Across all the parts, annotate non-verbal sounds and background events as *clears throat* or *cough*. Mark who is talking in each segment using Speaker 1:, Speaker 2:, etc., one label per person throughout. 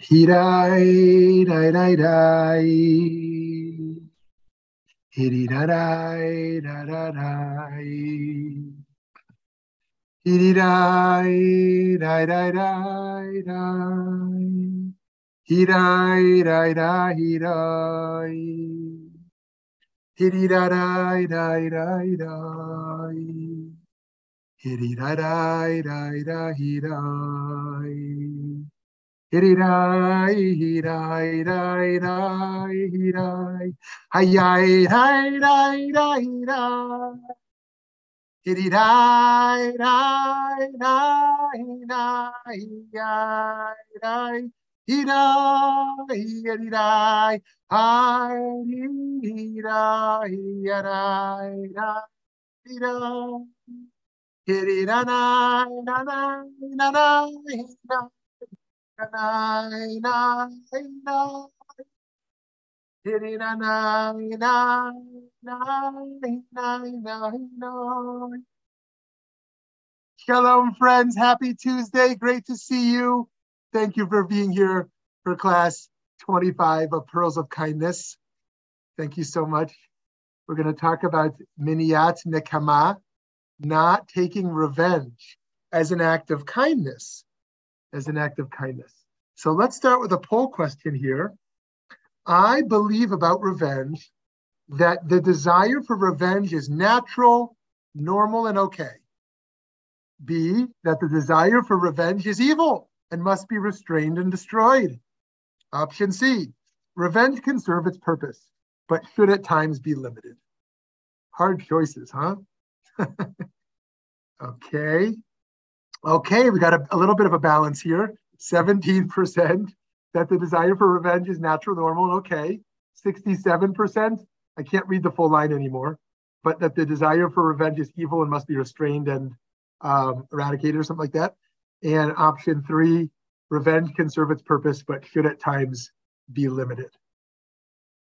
Speaker 1: Hirai, dai, dai, dai. Hiri, da, dai, da, da, dai. Hiri, dai, dai, dai, dai, dai. Hirai, dai, dai, hirai. Hiri, da, dai, dai, dai, dai. Hiri, da, dai, dai, dai, hirai. Hirai, hirai, rai, rai, hirai. Hayai, rai, rai, rai, hirai. Hirai, rai, rai, rai, hirai, rai. Hirai, hirai, hai, hirai, hirai, rai, hirai. Hirai, rai, rai, rai, rai, hirai. Nai, nai, nai. Diddy, na, nai, Shalom, friends. Happy Tuesday. Great to see you. Thank you for being here for class 25 of Pearls of Kindness. Thank you so much. We're going to talk about Meni'at Nekamah, not taking revenge as an act of kindness as an act of kindness. So let's start with a poll question here. I believe about revenge that the desire for revenge is natural, normal, and okay. B, that the desire for revenge is evil and must be restrained and destroyed. Option C, revenge can serve its purpose, but should at times be limited. Hard choices, huh? *laughs* okay. Okay, we got a, a little bit of a balance here. 17% that the desire for revenge is natural, normal, and okay. 67%, I can't read the full line anymore, but that the desire for revenge is evil and must be restrained and um, eradicated or something like that. And option three, revenge can serve its purpose, but should at times be limited.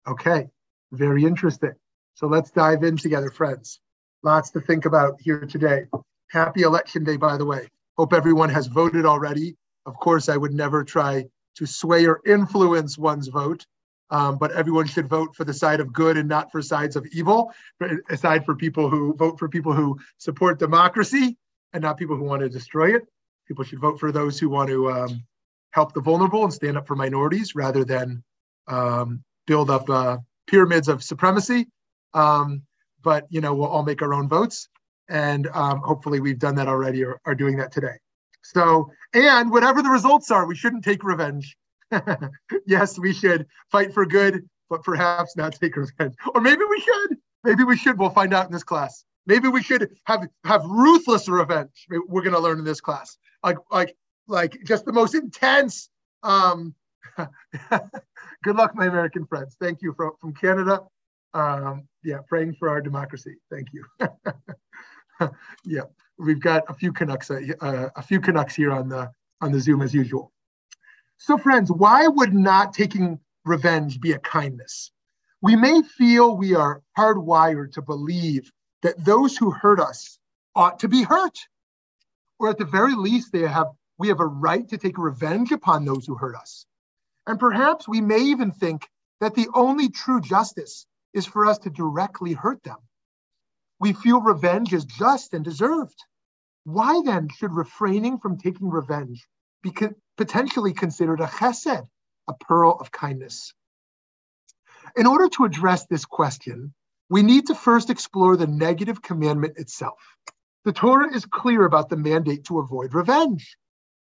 Speaker 1: Okay, very interesting. So let's dive in together, friends. Lots to think about here today. Happy election day, by the way. Hope everyone has voted already. Of course, I would never try to sway or influence one's vote, um, but everyone should vote for the side of good and not for sides of evil, aside for people who vote for people who support democracy and not people who want to destroy it. People should vote for those who want to um, help the vulnerable and stand up for minorities rather than um, build up uh, pyramids of supremacy. Um, but you know, we'll all make our own votes. And um, hopefully we've done that already or are doing that today. So, and whatever the results are, we shouldn't take revenge. *laughs* yes, we should fight for good, but perhaps not take revenge. Or maybe we should. Maybe we should. We'll find out in this class. Maybe we should have have ruthless revenge. We're going to learn in this class, like like like just the most intense. Um, *laughs* good luck, my American friends. Thank you from from Canada. Um, yeah, praying for our democracy. Thank you. *laughs* yeah, we've got a few Canucks, uh, uh, a few Canucks here on the on the Zoom as usual. So, friends, why would not taking revenge be a kindness? We may feel we are hardwired to believe that those who hurt us ought to be hurt, or at the very least, they have we have a right to take revenge upon those who hurt us. And perhaps we may even think that the only true justice is for us to directly hurt them we feel revenge is just and deserved. Why then should refraining from taking revenge be co- potentially considered a chesed, a pearl of kindness? In order to address this question, we need to first explore the negative commandment itself. The Torah is clear about the mandate to avoid revenge.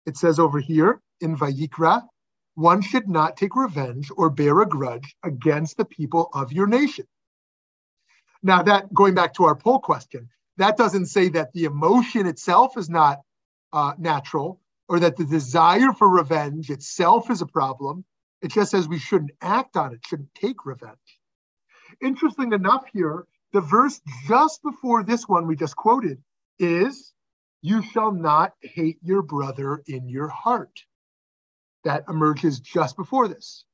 Speaker 1: It says over here in Vayikra, one should not take revenge or bear a grudge against the people of your nation. Now, that going back to our poll question, that doesn't say that the emotion itself is not uh, natural or that the desire for revenge itself is a problem. It just says we shouldn't act on it, shouldn't take revenge. Interesting enough, here, the verse just before this one we just quoted is, You shall not hate your brother in your heart. That emerges just before this.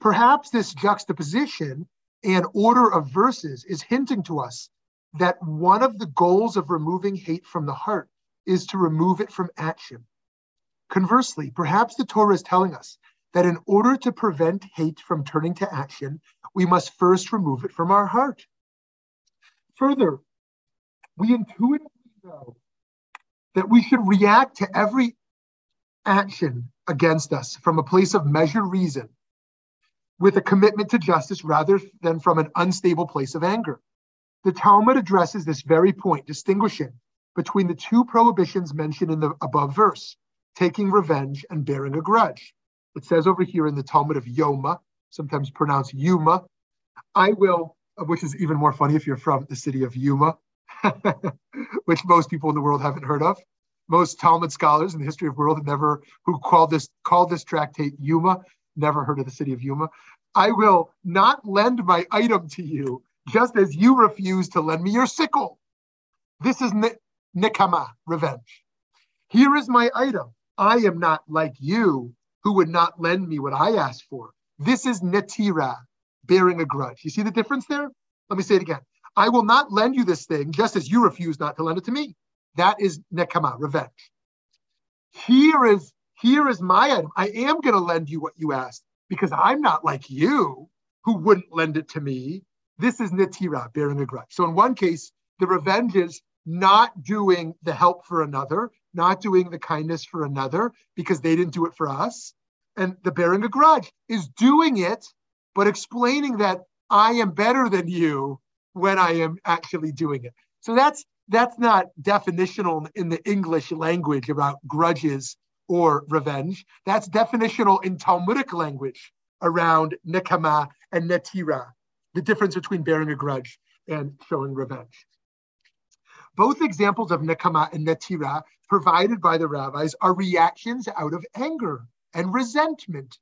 Speaker 1: Perhaps this juxtaposition and order of verses is hinting to us that one of the goals of removing hate from the heart is to remove it from action. Conversely, perhaps the Torah is telling us that in order to prevent hate from turning to action, we must first remove it from our heart. Further, we intuitively know that we should react to every action against us from a place of measured reason with a commitment to justice rather than from an unstable place of anger. The Talmud addresses this very point, distinguishing between the two prohibitions mentioned in the above verse taking revenge and bearing a grudge. It says over here in the Talmud of Yoma, sometimes pronounced Yuma, I will, which is even more funny if you're from the city of Yuma, *laughs* which most people in the world haven't heard of. Most Talmud scholars in the history of the world have never, who called this called this tractate Yuma, never heard of the city of Yuma. I will not lend my item to you, just as you refuse to lend me your sickle. This is nekama, revenge. Here is my item. I am not like you, who would not lend me what I asked for. This is netira, bearing a grudge. You see the difference there? Let me say it again. I will not lend you this thing just as you refuse not to lend it to me. That is nekama, revenge. Here is here is my item. I am going to lend you what you asked because I'm not like you who wouldn't lend it to me. This is netira, bearing a grudge. So in one case, the revenge is not doing the help for another, not doing the kindness for another because they didn't do it for us. And the bearing a grudge is doing it, but explaining that I am better than you when I am actually doing it. So that's that's not definitional in the English language about grudges or revenge. That's definitional in Talmudic language around nekama and netira, the difference between bearing a grudge and showing revenge. Both examples of nekama and netira provided by the rabbis are reactions out of anger and resentment.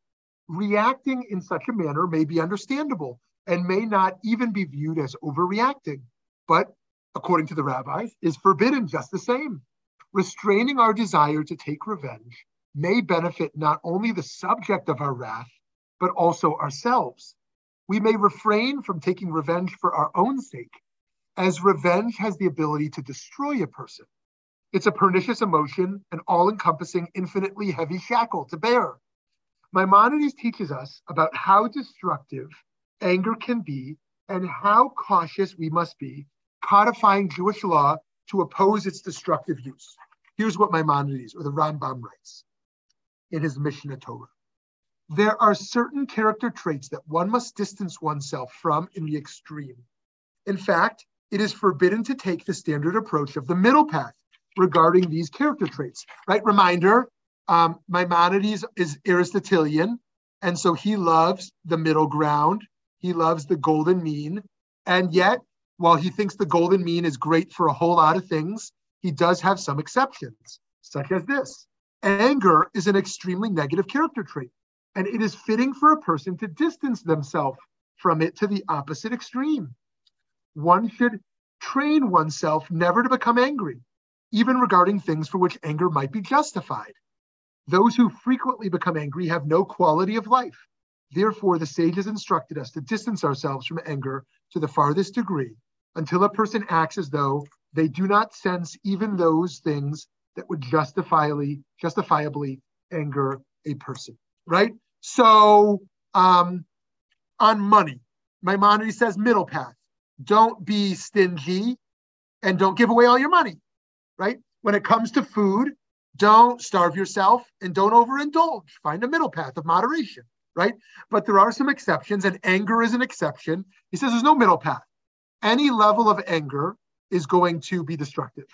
Speaker 1: Reacting in such a manner may be understandable and may not even be viewed as overreacting, but according to the rabbis, is forbidden just the same. Restraining our desire to take revenge may benefit not only the subject of our wrath, but also ourselves. We may refrain from taking revenge for our own sake, as revenge has the ability to destroy a person. It's a pernicious emotion, an all encompassing, infinitely heavy shackle to bear. Maimonides teaches us about how destructive anger can be and how cautious we must be codifying Jewish law to oppose its destructive use. Here's what Maimonides or the Rambam writes in his Mishneh Torah. There are certain character traits that one must distance oneself from in the extreme. In fact, it is forbidden to take the standard approach of the middle path regarding these character traits. Right? Reminder: um, Maimonides is Aristotelian, and so he loves the middle ground. He loves the golden mean, and yet, while he thinks the golden mean is great for a whole lot of things, he does have some exceptions, such as this. Anger is an extremely negative character trait, and it is fitting for a person to distance themselves from it to the opposite extreme. One should train oneself never to become angry, even regarding things for which anger might be justified. Those who frequently become angry have no quality of life. Therefore, the sages instructed us to distance ourselves from anger to the farthest degree until a person acts as though they do not sense even those things that would justifiably justifiably anger a person. Right. So um, on money, Maimonides says middle path. Don't be stingy and don't give away all your money right? When it comes to food, don't starve yourself and don't overindulge. Find a middle path of moderation, right? But there are some exceptions, and anger is an exception. He says there's no middle path. Any level of anger is going to be destructive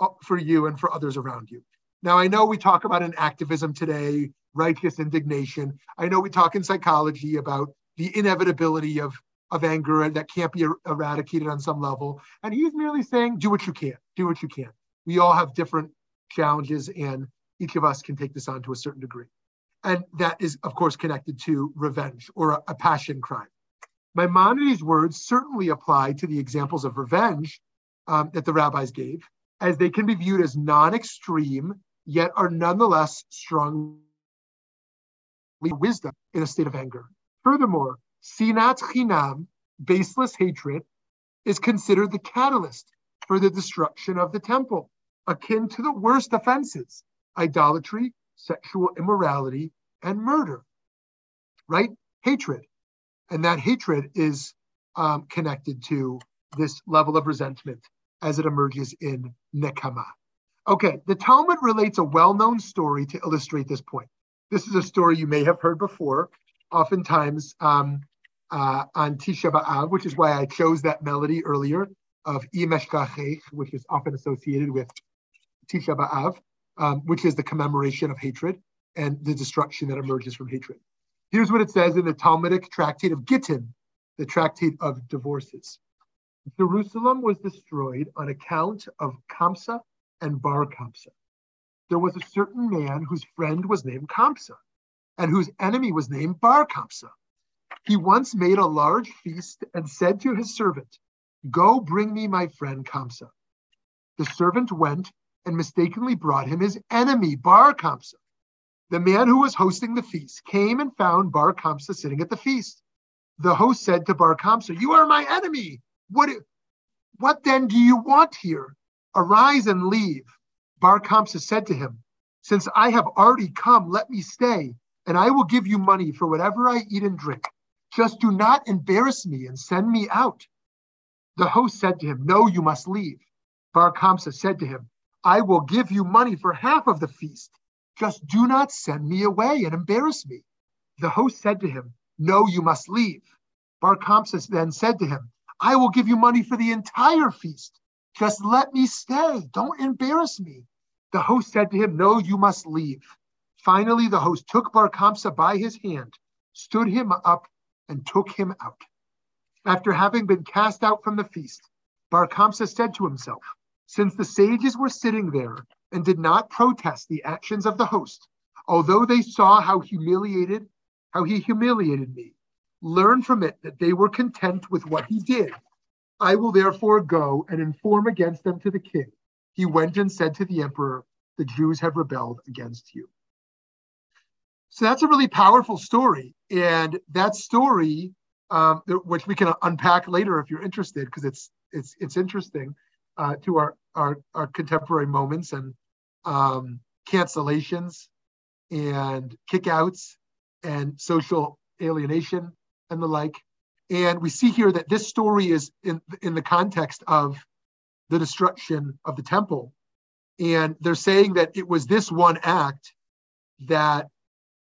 Speaker 1: uh, for you and for others around you. Now, I know we talk about an activism today, righteous indignation. I know we talk in psychology about the inevitability of, of anger that can't be er- eradicated on some level. And he's merely saying, do what you can, do what you can we all have different challenges and each of us can take this on to a certain degree. And that is, of course, connected to revenge or a, a passion crime. Maimonides' words certainly apply to the examples of revenge um, that the rabbis gave, as they can be viewed as non extreme, yet are nonetheless strong wisdom in a state of anger. Furthermore, sinat chinam, baseless hatred, is considered the catalyst for the destruction of the temple akin to the worst offenses idolatry, sexual immorality, and murder. right? Hatred. And that hatred is um, connected to this level of resentment as it emerges in Nekama. Okay, the Talmud relates a well known story to illustrate this point. This is a story you may have heard before, oftentimes um, uh, on Tisha B'Av, which is why I chose that melody earlier of Im Eshkachech, which is often associated with Tisha B'Av, um, which is the commemoration of hatred and the destruction that emerges from hatred. Here's what it says in the Talmudic tractate of Gittin, the tractate of divorces. Jerusalem was destroyed on account of Kamsa and Bar Kamsa. There was a certain man whose friend was named Kamsa and whose enemy was named Bar Kamsa. He once made a large feast and said to his servant, Go bring me my friend Kamsa. The servant went and mistakenly brought him his enemy, Bar Kamsa. The man who was hosting the feast came and found Bar Kamsa sitting at the feast. The host said to Bar Kamsa, You are my enemy. What, what then do you want here? Arise and leave. Bar Kamsa said to him, Since I have already come, let me stay, and I will give you money for whatever I eat and drink. Just do not embarrass me and send me out. The host said to him, No, you must leave. Bar Kamsa said to him, I will give you money for half of the feast. Just do not send me away and embarrass me. The host said to him, No, you must leave. Bar Kamsa then said to him, I will give you money for the entire feast. Just let me stay. Don't embarrass me. The host said to him, No, you must leave. Finally, the host took Bar Kamsa by his hand, stood him up, and took him out. After having been cast out from the feast, Bar Kamsa said to himself, Since the sages were sitting there and did not protest the actions of the host, although they saw how humiliated, how he humiliated me, learn from it that they were content with what he did. I will therefore go and inform against them to the king. He went and said to the emperor, The Jews have rebelled against you. So that's a really powerful story. And that story um, which we can unpack later if you're interested, because it's it's it's interesting uh, to our, our our contemporary moments and um, cancellations and kickouts and social alienation and the like. And we see here that this story is in in the context of the destruction of the temple, and they're saying that it was this one act that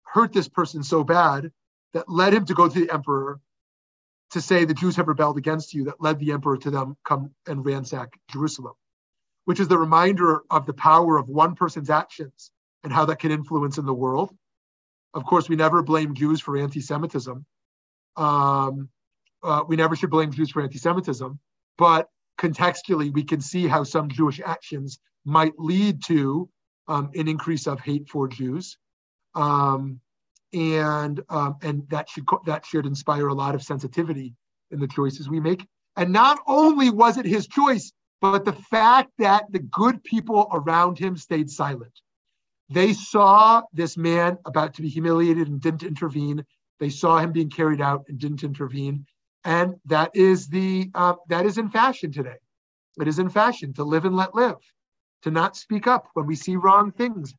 Speaker 1: hurt this person so bad that led him to go to the emperor to say the Jews have rebelled against you that led the emperor to them come and ransack Jerusalem, which is the reminder of the power of one person's actions and how that can influence in the world. Of course, we never blame Jews for anti-Semitism. Um, uh, we never should blame Jews for anti-Semitism, but contextually, we can see how some Jewish actions might lead to um, an increase of hate for Jews. Um, and um, and that should that should inspire a lot of sensitivity in the choices we make. And not only was it his choice, but the fact that the good people around him stayed silent. They saw this man about to be humiliated and didn't intervene. They saw him being carried out and didn't intervene. And that is the uh, that is in fashion today. It is in fashion to live and let live, to not speak up when we see wrong things,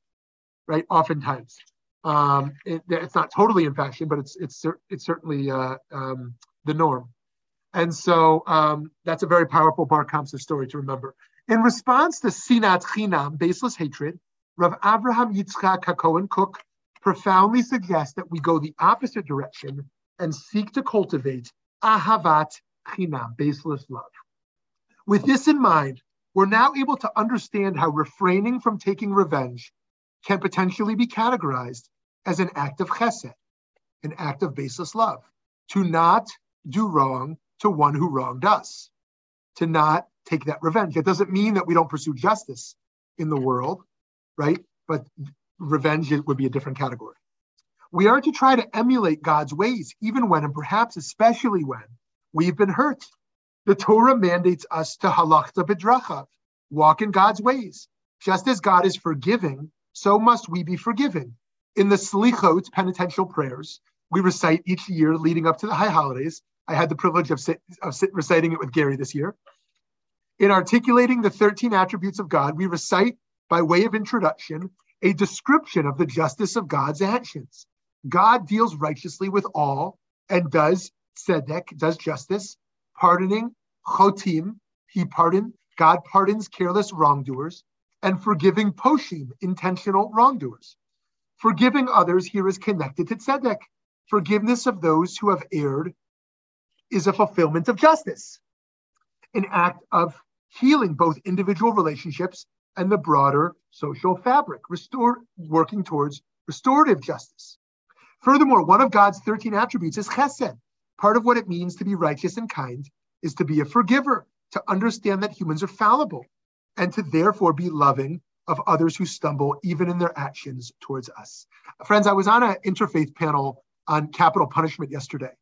Speaker 1: right? Oftentimes. Um, it, it's not totally in fashion, but it's it's it's certainly uh, um, the norm. And so um, that's a very powerful Bar Kamsa story to remember. In response to Sinat Chinam, baseless hatred, Rav Avraham Yitzchak HaKohen Kook profoundly suggests that we go the opposite direction and seek to cultivate Ahavat Chinam, baseless love. With this in mind, we're now able to understand how refraining from taking revenge can potentially be categorized as an act of chesed, an act of baseless love, to not do wrong to one who wronged us, to not take that revenge. It doesn't mean that we don't pursue justice in the world, right? But revenge would be a different category. We are to try to emulate God's ways, even when, and perhaps especially when, we've been hurt. The Torah mandates us to halachta bedrachav, walk in God's ways. Just as God is forgiving, so must we be forgiving. In the Slichot penitential prayers, we recite each year leading up to the high holidays. I had the privilege of, sit, of sit, reciting it with Gary this year. In articulating the 13 attributes of God, we recite, by way of introduction, a description of the justice of God's actions. God deals righteously with all and does tzedek, does justice, pardoning chotim, he pardon, God pardons careless wrongdoers, and forgiving poshim, intentional wrongdoers. Forgiving others here is connected to tzedek. Forgiveness of those who have erred is a fulfillment of justice, an act of healing both individual relationships and the broader social fabric, restore, working towards restorative justice. Furthermore, one of God's 13 attributes is chesed. Part of what it means to be righteous and kind is to be a forgiver, to understand that humans are fallible, and to therefore be loving of others who stumble even in their actions towards us. Friends, I was on an interfaith panel on capital punishment yesterday,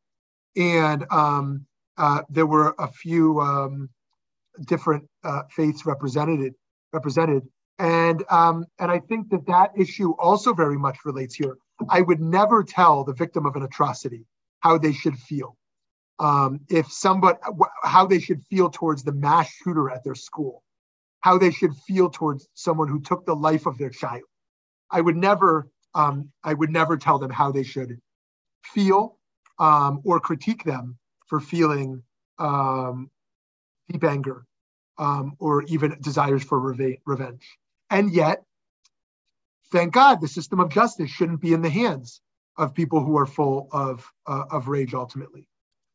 Speaker 1: and um, uh, there were a few um, different uh, faiths represented represented, and um, and I think that that issue also very much relates here. I would never tell the victim of an atrocity how they should feel. Um, if somebody, how they should feel towards the mass shooter at their school, how they should feel towards someone who took the life of their child. I would never, um, I would never tell them how they should feel um, or critique them for feeling um, deep anger um, or even desires for reve- revenge. And yet, thank God, the system of justice shouldn't be in the hands of people who are full of uh, of rage. Ultimately,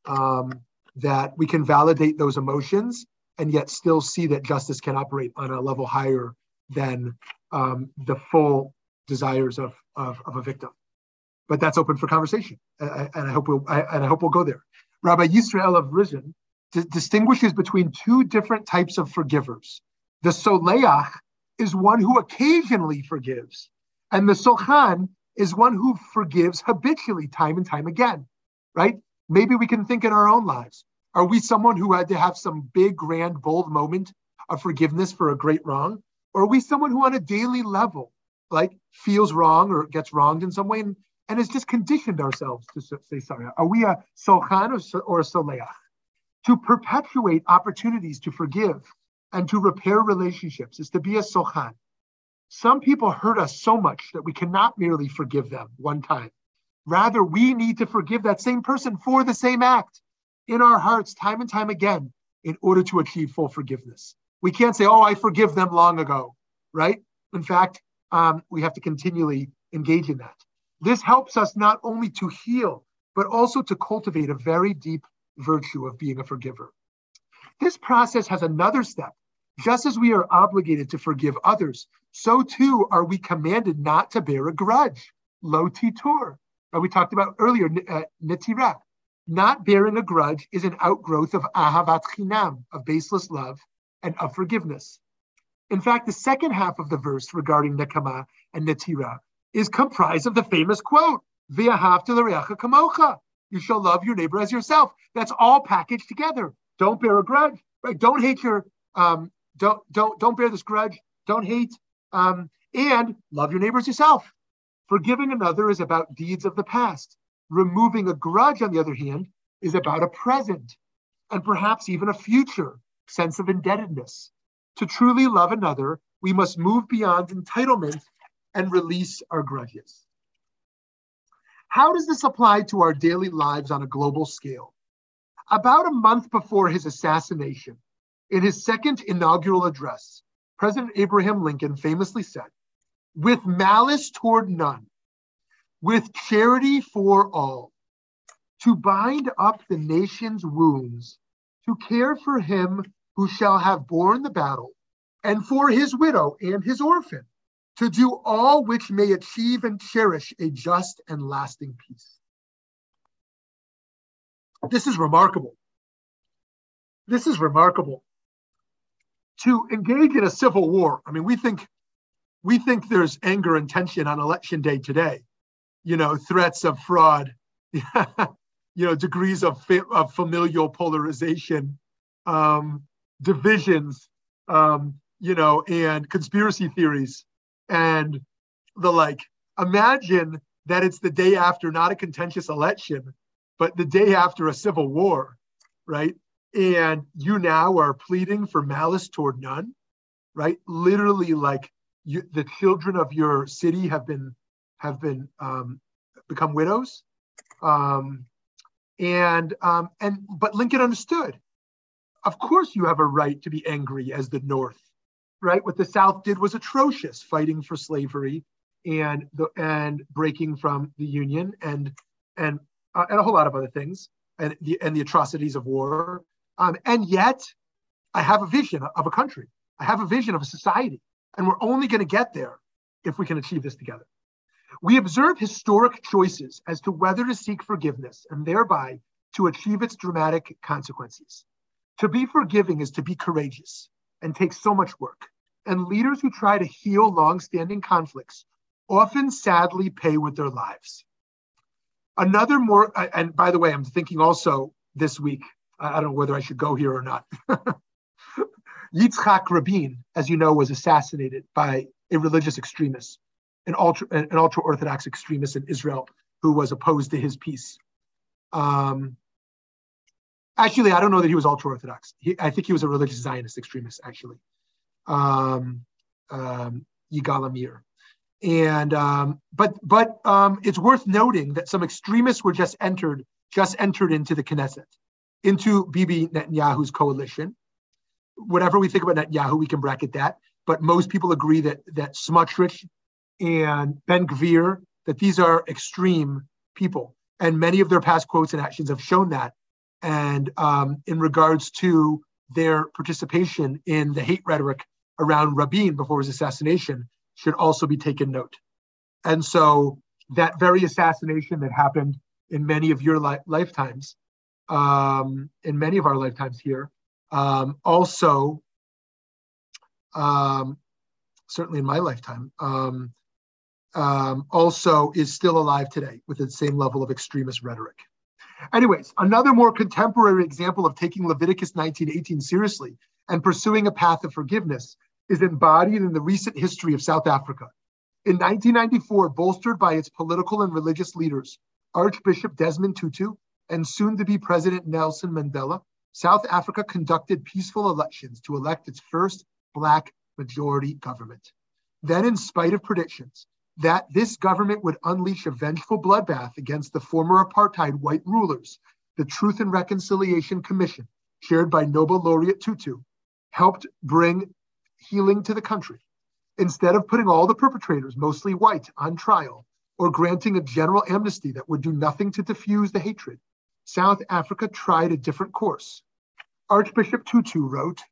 Speaker 1: um, that we can validate those emotions and yet still see that justice can operate on a level higher than um, the full desires of, of, of a victim but that's open for conversation, and I hope we'll and I hope we'll go there. Rabbi Yisrael of Ruzhin d- distinguishes between two different types of forgivers. The soleach is one who occasionally forgives, and the solchan is one who forgives habitually, time and time again. Right? Maybe we can think in our own lives: Are we someone who had to have some big, grand, bold moment of forgiveness for a great wrong, or are we someone who, on a daily level, like feels wrong or gets wronged in some way and and has just conditioned ourselves to say sorry. Are we a solchan or, a soleach? To perpetuate opportunities to forgive and to repair relationships is to be a solchan. Some people hurt us so much that we cannot merely forgive them one time. Rather, we need to forgive that same person for the same act in our hearts time and time again in order to achieve full forgiveness. We can't say, oh, I forgive them long ago, right? In fact, um, we have to continually engage in that. This helps us not only to heal, but also to cultivate a very deep virtue of being a forgiver. This process has another step. Just as we are obligated to forgive others, so too are we commanded not to bear a grudge. Lo titor. We talked about earlier, uh, netira. Not bearing a grudge is an outgrowth of ahavat chinam, of baseless love, and of forgiveness. In fact, the second half of the verse regarding nekama and netira is comprised of the famous quote, kamocha. You shall love your neighbor as yourself. That's all packaged together. Don't bear a grudge, right? Don't hate your um, don't don't don't bear this grudge. Don't hate um, and love your neighbors yourself. Forgiving another is about deeds of the past. Removing a grudge, on the other hand, is about a present and perhaps even a future sense of indebtedness. To truly love another, we must move beyond entitlement and release our grudges. How does this apply to our daily lives on a global scale? About a month before his assassination, in his second inaugural address, President Abraham Lincoln famously said, with malice toward none, with charity for all, to bind up the nation's wounds, to care for him who shall have borne the battle, and for his widow and his orphan, to do all which may achieve and cherish a just and lasting peace. This is remarkable. This is remarkable. To engage in a civil war, I mean, we think we think there's anger and tension on election day today. You know, threats of fraud, *laughs* you know, degrees of, of familial polarization, um, divisions, um, you know, and conspiracy theories and the like. Imagine that it's the day after not a contentious election, but the day after a civil war, right? And you now are pleading for malice toward none, right? Literally, like you, the children of your city have been have been um, become widows. Um, and um, and but Lincoln understood. Of course, you have a right to be angry as the North, right? What the South did was atrocious, fighting for slavery and the and breaking from the Union and and uh, and a whole lot of other things and the and the atrocities of war. Um, and yet, I have a vision of a country. I have a vision of a society, and we're only going to get there if we can achieve this together. We observe historic choices as to whether to seek forgiveness and thereby to achieve its dramatic consequences. To be forgiving is to be courageous and takes so much work. And leaders who try to heal long-standing conflicts often sadly pay with their lives. Another more, and by the way, I'm thinking also this week, I don't know whether I should go here or not. *laughs* Yitzhak Rabin, as you know, was assassinated by a religious extremist, an ultra, an ultra Orthodox extremist in Israel who was opposed to his peace. Um, actually, I don't know that he was ultra Orthodox. I think he was a religious Zionist extremist, actually. Um, um, Yigal Amir. And um, but but um, it's worth noting that some extremists were just entered just entered into the Knesset, into Bibi Netanyahu's coalition. Whatever we think about Netanyahu, we can bracket that. But most people agree that that Smotrich and Ben Gvir that these are extreme people, and many of their past quotes and actions have shown that. And um, in regards to their participation in the hate rhetoric around Rabin before his assassination, should also be taken note. And so that very assassination that happened in many of your li- lifetimes, um, in many of our lifetimes here, um, also, um, certainly in my lifetime, um, um, also is still alive today with the same level of extremist rhetoric. Anyways, another more contemporary example of taking Leviticus 19:18 seriously and pursuing a path of forgiveness is embodied in the recent history of South Africa. In 1994, bolstered by its political and religious leaders, Archbishop Desmond Tutu and soon to be President Nelson Mandela, South Africa conducted peaceful elections to elect its first Black majority government. Then, in spite of predictions that this government would unleash a vengeful bloodbath against the former apartheid white rulers, the Truth and Reconciliation Commission, chaired by Nobel laureate Tutu, helped bring healing to the country. Instead of putting all the perpetrators, mostly white, on trial or granting a general amnesty that would do nothing to diffuse the hatred, South Africa tried a different course. Archbishop Tutu wrote,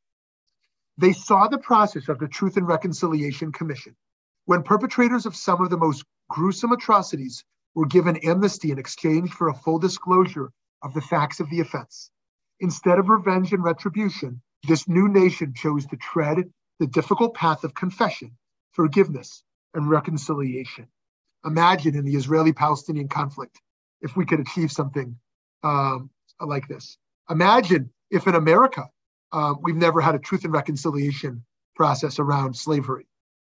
Speaker 1: They saw the process of the Truth and Reconciliation Commission when perpetrators of some of the most gruesome atrocities were given amnesty in exchange for a full disclosure of the facts of the offense. Instead of revenge and retribution, this new nation chose to tread the difficult path of confession, forgiveness, and reconciliation. Imagine in the Israeli Palestinian conflict if we could achieve something um, like this. Imagine if in America uh, we've never had a truth and reconciliation process around slavery.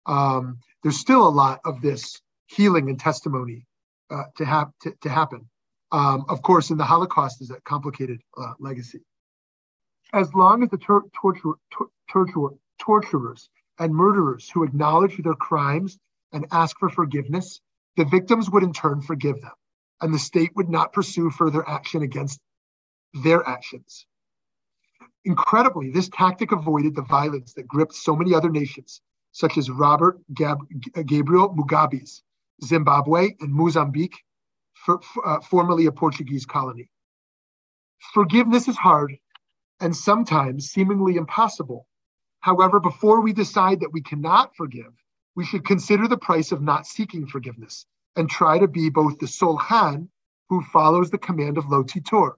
Speaker 1: Um, there's still a lot of this healing and testimony uh, to, have to, to happen. Um, of course, in the Holocaust is a complicated uh, legacy. As long as the tor- torture, tor- torture, torturers, and murderers who acknowledge their crimes and ask for forgiveness, the victims would in turn forgive them, and the state would not pursue further action against their actions. Incredibly, this tactic avoided the violence that gripped so many other nations, such as Robert Gab- Gabriel Mugabe's Zimbabwe and Mozambique, for, uh, formerly a Portuguese colony. Forgiveness is hard and sometimes seemingly impossible However, before we decide that we cannot forgive, we should consider the price of not seeking forgiveness and try to be both the Solchan, who follows the command of Lo Titor.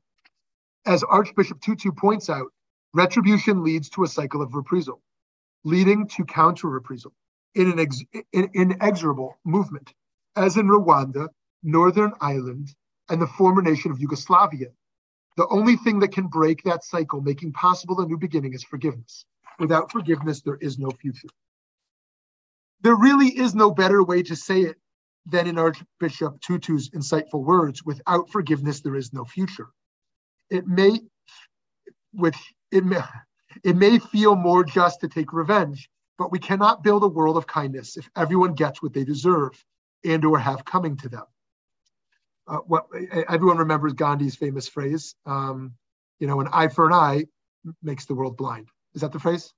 Speaker 1: As Archbishop Tutu points out, retribution leads to a cycle of reprisal, leading to counter reprisal in an ex- in inexorable movement, as in Rwanda, Northern Ireland, and the former nation of Yugoslavia. The only thing that can break that cycle, making possible a new beginning, is forgiveness. Without forgiveness, there is no future. There really is no better way to say it than in Archbishop Tutu's insightful words without forgiveness, there is no future. It may, which it may, it may feel more just to take revenge, but we cannot build a world of kindness if everyone gets what they deserve and or have coming to them. uh, what everyone remembers Gandhi's famous phrase, um, you know, an eye for an eye makes the world blind. Is that the phrase?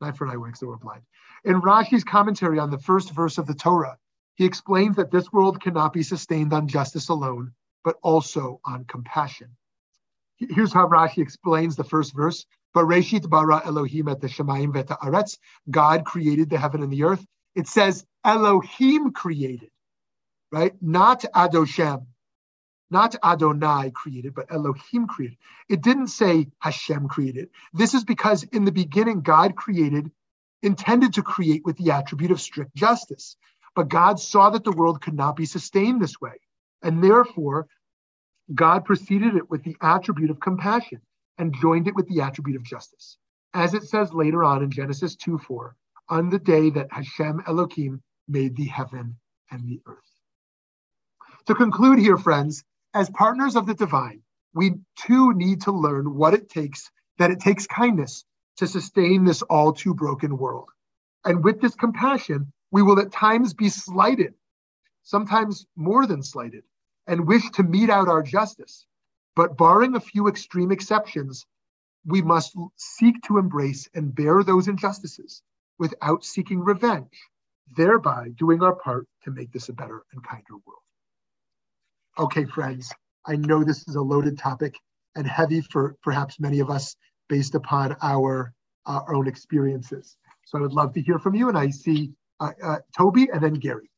Speaker 1: Eye for an eye the world blind. In Rashi's commentary on the first verse of the Torah, he explains that this world cannot be sustained on justice alone, but also on compassion. Here's how Rashi explains the first verse. Bereshit bara Elohim et shemayim v'et aretz. God created the heaven and the earth. It says Elohim created, right? Not Adoshem, not Adonai created, but Elohim created. It didn't say Hashem created. This is because in the beginning, God created, intended to create with the attribute of strict justice. But God saw that the world could not be sustained this way. And therefore, God preceded it with the attribute of compassion and joined it with the attribute of justice. As it says later on in Genesis 2 4, on the day that Hashem Elohim made the heaven and the earth. To conclude here, friends, as partners of the divine, we too need to learn what it takes, that it takes kindness to sustain this all too broken world. And with this compassion, we will at times be slighted, sometimes more than slighted, and wish to mete out our justice. But barring a few extreme exceptions, we must seek to embrace and bear those injustices without seeking revenge, thereby doing our part to make this a better and kinder world. Okay, friends, I know this is a loaded topic and heavy for perhaps many of us based upon our, uh, our own experiences. So I would love to hear from you. And I see uh, uh, Toby and then Gary.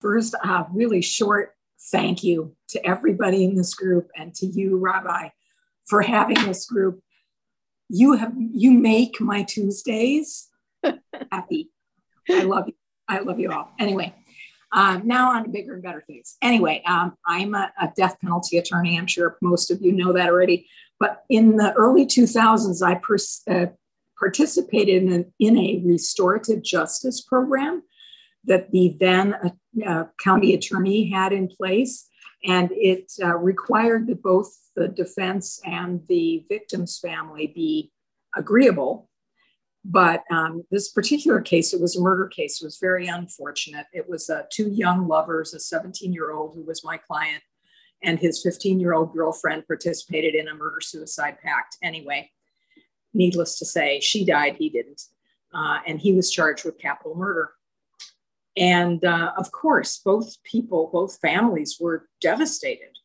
Speaker 2: First, a really short thank you to everybody in this group and to you, Rabbi, for having this group. You have you make my Tuesdays *laughs* happy. I love you. I love you all. Anyway, um, now on to bigger and better things. Anyway, um, I'm a, a, death penalty attorney. I'm sure most of you know that already. But in the early 2000s, I pers- uh, participated in, an, in a restorative justice program that the then uh, uh, county attorney had in place. And it uh, required that both the defense and the victim's family be agreeable. But um, this particular case, it was a murder case. It was very unfortunate. It was uh, two young lovers, a 17 year old who was my client, and his 15 year old girlfriend participated in a murder suicide pact. Anyway, needless to say, she died, he didn't. Uh, and he was charged with capital murder. And uh, of course, both people, both families were devastated.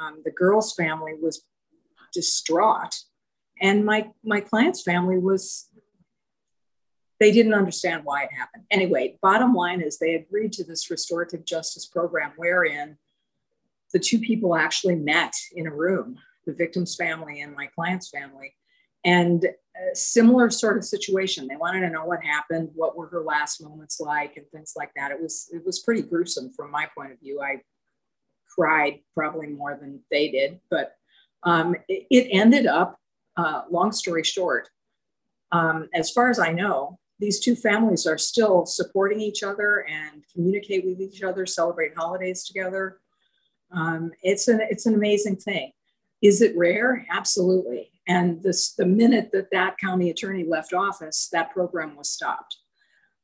Speaker 2: Um, the girl's family was distraught, and my my client's family was. They didn't understand why it happened. Anyway, bottom line is they agreed to this restorative justice program wherein the two people actually met in a room, the victim's family and my client's family, and a similar sort of situation. They wanted to know what happened, what were her last moments like, and things like that. It was it was pretty gruesome from my point of view. I cried probably more than they did, but um, it, it, ended up. Uh, long story short, um, as far as I know, these two families are still supporting each other and communicate with each other, celebrate holidays together. Um, it's an it's an amazing thing. Is it rare? Absolutely. And this, the minute that that county attorney left office, that program was stopped.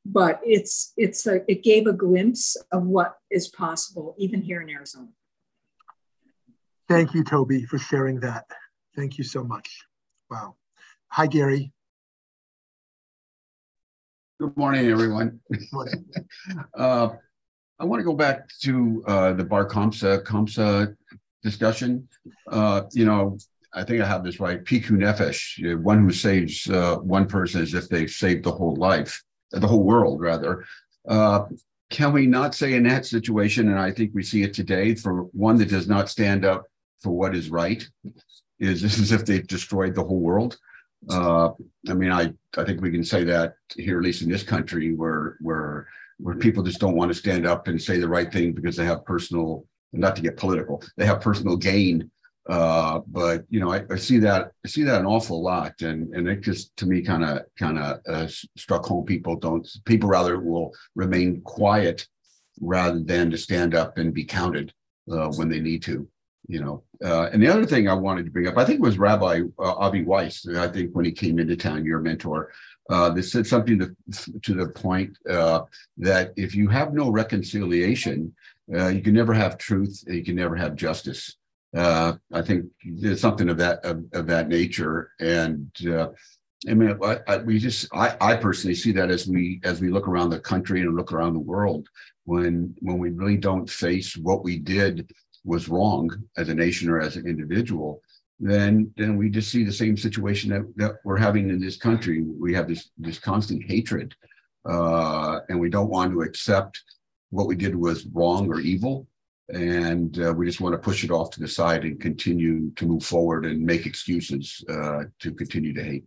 Speaker 2: But it's it's a, it gave a glimpse of what is possible even here in Arizona.
Speaker 1: Thank you, Toby, for sharing that. Thank you so much. Wow. Hi, Gary.
Speaker 3: Good morning, everyone. *laughs* Uh, I want to go back to uh, the Bar Kamsa Kamsa discussion. Uh, you know, I think I have this right. Piku nefesh, one who saves uh, one person as if they've saved the whole life, the whole world, rather. Uh, can we not say in that situation, and I think we see it today, for one that does not stand up for what is right, is this *laughs* as if they've destroyed the whole world? Uh, I mean, I, I think we can say that here, at least in this country, where where where people just don't want to stand up and say the right thing because they have personal, not to get political, they have personal gain uh, but you know, I, I, see that I see that an awful lot, and and it just to me kind of kind of uh, struck home. People don't people rather will remain quiet rather than to stand up and be counted uh, when they need to. You know, uh, and the other thing I wanted to bring up, I think, was Rabbi uh, Avi Weiss. I think when he came into town, your mentor, uh, that said something to, to the point uh, that if you have no reconciliation, Uh, you can never have truth. You can never have justice. Uh, I think there's something of that of, of that nature, and uh, I mean, I, I, we just I, I personally see that as we as we look around the country and look around the world, when when we really don't face what we did was wrong as a nation or as an individual, then then we just see the same situation that, that we're having in this country. We have this this constant hatred, uh, and we don't want to accept what we did was wrong or evil and uh, we just want to push it off to the side and continue to move forward and make excuses uh, to continue to hate.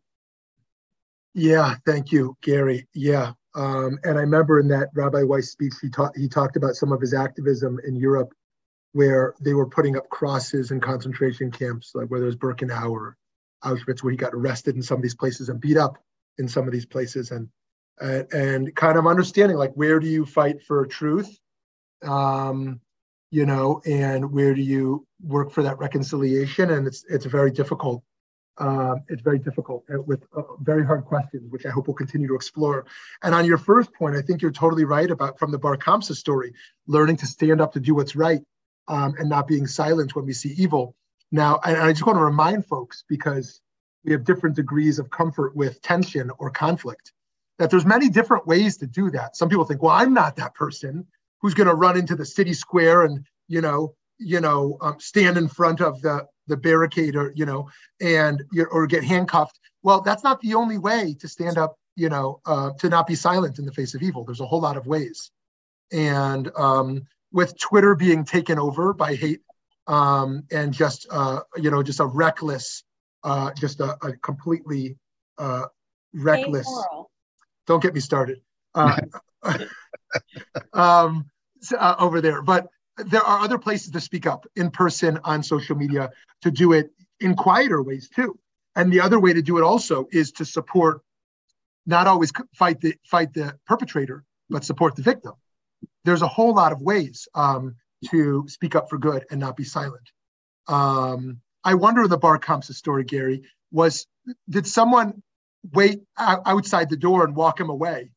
Speaker 1: Yeah, thank you, Gary. Yeah, um, and I remember in that Rabbi Weiss speech, he talked he talked about some of his activism in Europe, where they were putting up crosses in concentration camps, like whether it was Birkenau or Auschwitz, where he got arrested in some of these places and beat up in some of these places, and and, and kind of understanding like where do you fight for truth. Um, you know, and where do you work for that reconciliation? And it's it's very difficult. Um, it's very difficult uh, with uh, very hard questions, which I hope we'll continue to explore. And on your first point, I think you're totally right about from the Bar Kamsa story, learning to stand up to do what's right um, and not being silent when we see evil. Now, and I just want to remind folks because we have different degrees of comfort with tension or conflict that there's many different ways to do that. Some people think, well, I'm not that person who's going to run into the city square and you know you know um, stand in front of the the barricade or you know and or get handcuffed well that's not the only way to stand up you know uh, to not be silent in the face of evil there's a whole lot of ways and um, with twitter being taken over by hate um, and just uh, you know just a reckless uh, just a, a completely uh, reckless don't get me started uh, *laughs* um, uh, over there. But there are other places to speak up in person on social media to do it in quieter ways too. And the other way to do it also is to support, not always fight the fight the perpetrator, but support the victim. There's a whole lot of ways um, to speak up for good and not be silent. Um, I wonder the Bar Kamsa story, Gary, was did someone wait outside the door and walk him away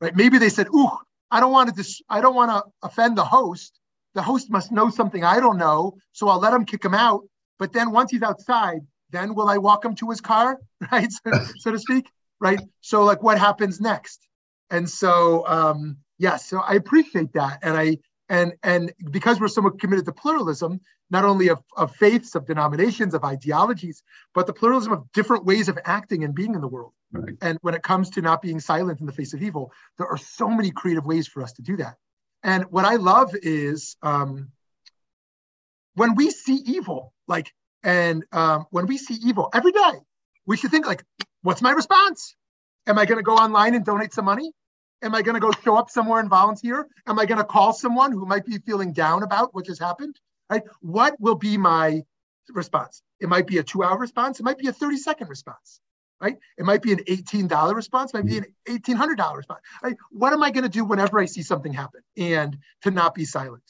Speaker 1: right? Maybe they said, "Ooh, I don't want to dis- I don't want to offend the host. The host must know something I don't know, so I'll let him kick him out. But then once he's outside, then will I walk him to his car, *laughs* right? so, so to speak, right? So like, what happens next? And so, um, yes, so I appreciate that, and I and and because we're somewhat committed to pluralism, not only of, of faiths, of denominations, of ideologies, but the pluralism of different ways of acting and being in the world. Right. And when it comes to not being silent in the face of evil, there are so many creative ways for us to do that. And what I love is um, when we see evil, like, and um, when we see evil every day, we should think like, what's my response? Am I going to go online and donate some money? Am I going to go show up somewhere and volunteer? Am I going to call someone who might be feeling down about what just happened? Right? What will be my response? It might be a two hour response. It might be a 30 second response right? It might be an $18 response, might be an $1,800 response. Right? What am I going to do whenever I see something happen and to not be silent?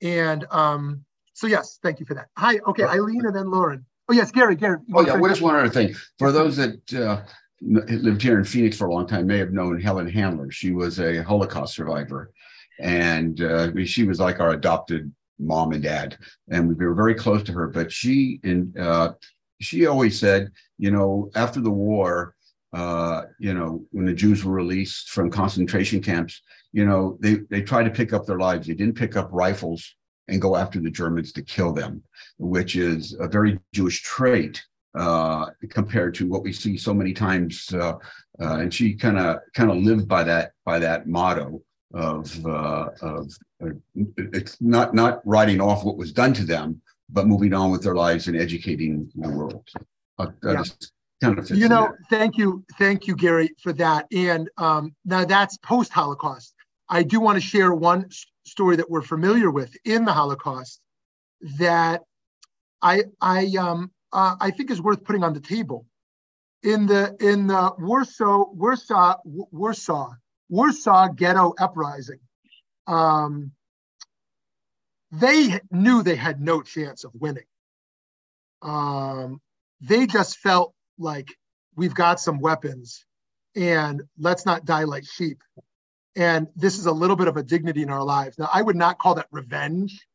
Speaker 1: And um, so, yes, thank you for that. Hi, okay, Eileen and then Lauren. Oh, yes, Gary, Gary.
Speaker 3: Oh, yeah, just one other thing. For those that uh, lived here in Phoenix for a long time may have known Helen Handler. She was a Holocaust survivor. And uh, she was like our adopted mom and dad. And we were very close to her, but she in uh, she always said, you know, after the war, uh, you know, when the Jews were released from concentration camps, you know, they they tried to pick up their lives. They didn't pick up rifles and go after the Germans to kill them, which is a very Jewish trait uh, compared to what we see so many times. Uh, uh, and she kind of kind of lived by that by that motto of uh, of uh, it's not not writing off what was done to them, but moving on with their lives and educating the world. Uh, yeah.
Speaker 1: kind of you know, thank you, thank you, Gary, for that. And um, now that's post Holocaust. I do want to share one story that we're familiar with in the Holocaust that I I um uh, I think is worth putting on the table. In the in the Warsaw Warsaw Warsaw Warsaw Ghetto uprising, um, they knew they had no chance of winning. Um, they just felt like we've got some weapons and let's not die like sheep. And this is a little bit of a dignity in our lives. Now, I would not call that revenge.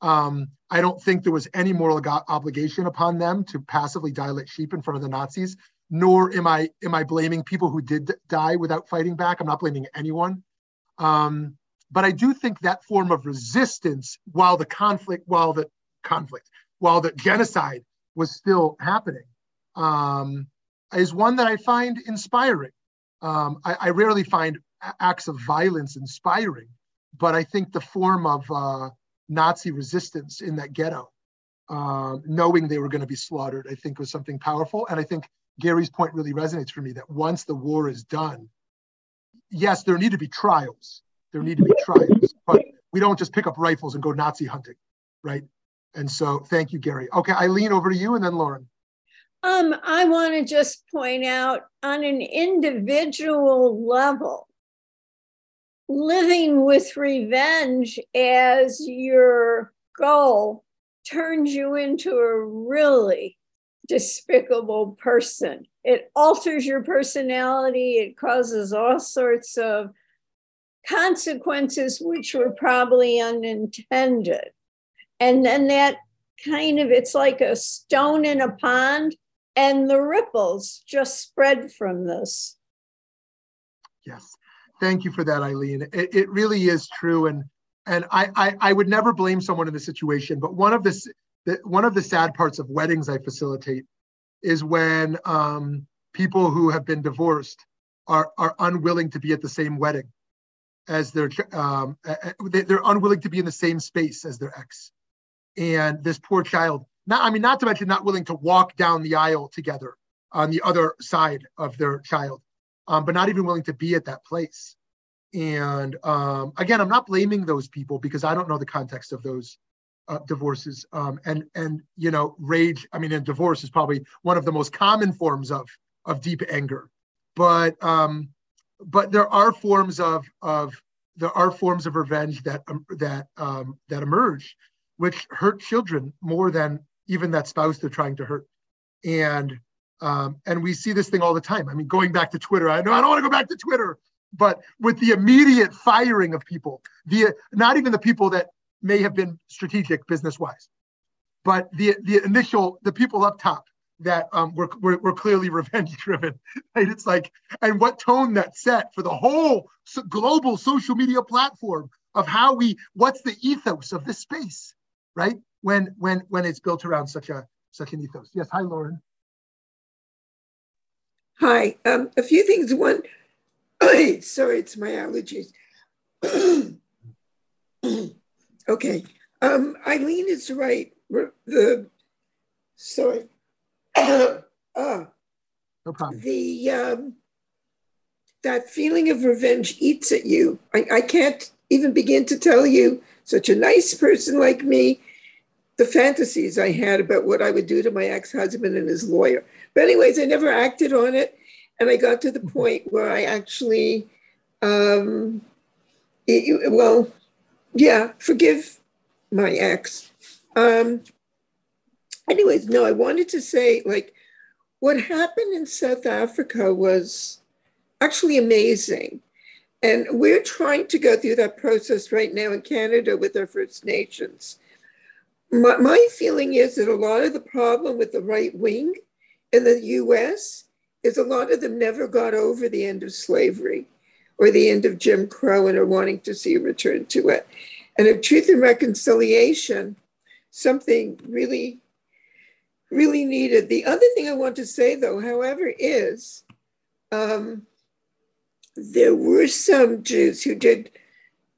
Speaker 1: Um, I don't think there was any moral obligation upon them to passively dilate sheep in front of the Nazis. Nor am I am I blaming people who did die without fighting back. I'm not blaming anyone. Um, but I do think that form of resistance, while the conflict, while the conflict, while the genocide was still happening, um, is one that I find inspiring. Um, I, I, rarely find acts of violence inspiring, but I think the form of uh, Nazi resistance in that ghetto, uh, knowing they were going to be slaughtered, I think was something powerful. And I think Gary's point really resonates for me that once the war is done, yes, there need to be trials. There need to be trials, but we don't just pick up rifles and go Nazi hunting, right? And so, thank you, Gary. Okay, Eileen, over to you, and then Lauren.
Speaker 4: Um, I want to just point out on an individual level, living with revenge as your goal turns you into a really despicable person. It alters your personality, it causes all sorts of consequences which were probably unintended. And then that kind of, it's like a stone in a pond, and the ripples just spread from this.
Speaker 1: Yes. Thank you for that, Eileen. It, it really is true. And and I, I, I would never blame someone in the situation, but one of the, the one of the sad parts of weddings I facilitate is when um, people who have been divorced are are unwilling to be at the same wedding as their um, they're unwilling to be in the same space as their ex and this poor child not i mean not to mention not willing to walk down the aisle together on the other side of their child um, but not even willing to be at that place. And um, again i'm not blaming those people because i don't know the context of those uh, divorces. Um, and and you know rage i mean and divorce is probably one of the most common forms of of deep anger. But um, but there are forms of of there are forms of revenge that um, that um, that emerge, which hurt children more than even that spouse they're trying to hurt, and um, and we see this thing all the time. I mean, going back to Twitter, I know I don't want to go back to Twitter, but with the immediate firing of people, the not even the people that may have been strategic business wise, but the the initial the people up top that um, we're, we're, we're clearly *laughs* revenge driven. Right? It's like, and what tone that set for the whole global social media platform of how we, what's the ethos of this space, right? When when when it's built around such a such an ethos. Yes, hi, Lauren.
Speaker 5: Hi, um, a few things. One, *coughs* sorry, it's my allergies. *coughs* okay, um, Eileen is right. The sorry uh, *coughs*
Speaker 1: no problem.
Speaker 5: The um, that feeling of revenge eats at you. I, I can't even begin to tell you, such a nice person like me, the fantasies I had about what I would do to my ex-husband and his lawyer. But anyways, I never acted on it, and I got to the mm-hmm. point where I actually, um, it, well, yeah, forgive my ex. Um, anyways, no, I wanted to say like what happened in South Africa was actually amazing. And we're trying to go through that process right now in Canada with our First Nations. My, my feeling is that a lot of the problem with the right wing in the US is a lot of them never got over the end of slavery or the end of Jim Crow and are wanting to see a return to it. And of truth and reconciliation, something really really needed. The other thing I want to say, though, however, is um, there were some Jews who did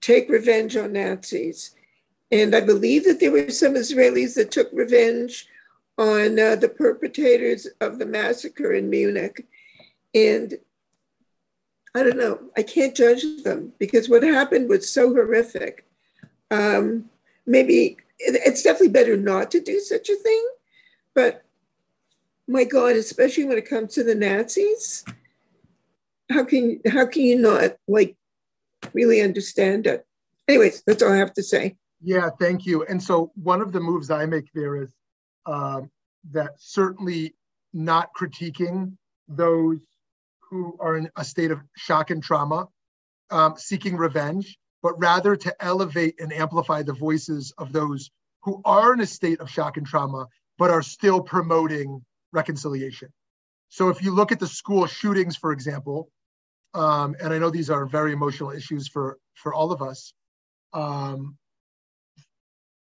Speaker 5: take revenge on Nazis. And I believe that there were some Israelis that took revenge on uh, the perpetrators of the massacre in Munich. And I don't know, I can't judge them because what happened was so horrific. Um, maybe it's definitely better not to do such a thing. But my God, especially when it comes to the Nazis, how can how can you not like really understand it? Anyways, that's all I have to say.
Speaker 1: Yeah, thank you. And so one of the moves I make there is uh, that certainly not critiquing those who are in a state of shock and trauma um, seeking revenge, but rather to elevate and amplify the voices of those who are in a state of shock and trauma, but are still promoting reconciliation. So if you look at the school shootings, for example, um, and I know these are very emotional issues for, for all of us, um,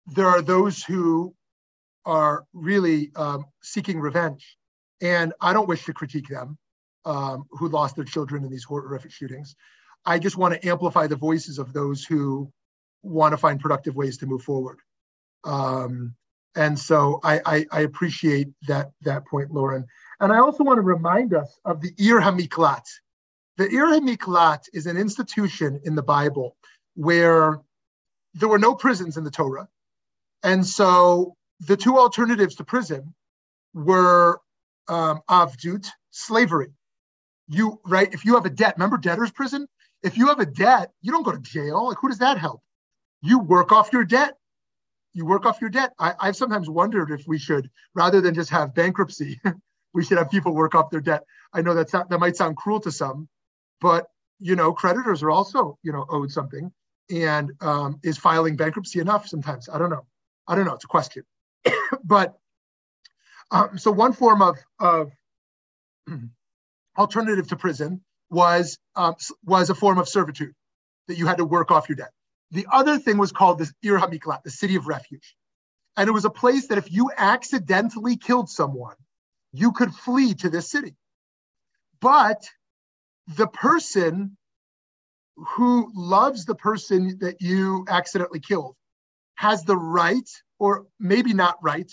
Speaker 1: there are those who are really um, seeking revenge. And I don't wish to critique them um, who lost their children in these horrific shootings. I just want to amplify the voices of those who want to find productive ways to move forward. Um, and so I, I, I, appreciate that, that point, Lauren. And I also want to remind us of the Ir HaMiklat. The Ir HaMiklat is an institution in the Bible where there were no prisons in the Torah. And so the two alternatives to prison were um, avdut, slavery. You right? If you have a debt, remember debtor's prison. If you have a debt, you don't go to jail. Like who does that help? You work off your debt. You work off your debt. I, I've sometimes wondered if we should, rather than just have bankruptcy, *laughs* we should have people work off their debt. I know that's not, that might sound cruel to some, but you know, creditors are also you know owed something, and um, is filing bankruptcy enough? Sometimes I don't know. I don't know. It's a question. *coughs* but um, so one form of, of *clears throat* alternative to prison was um, was a form of servitude that you had to work off your debt. The other thing was called the Ir HaMiklat, the city of refuge. And it was a place that if you accidentally killed someone, you could flee to this city. But the person who loves the person that you accidentally killed has the right, or maybe not right,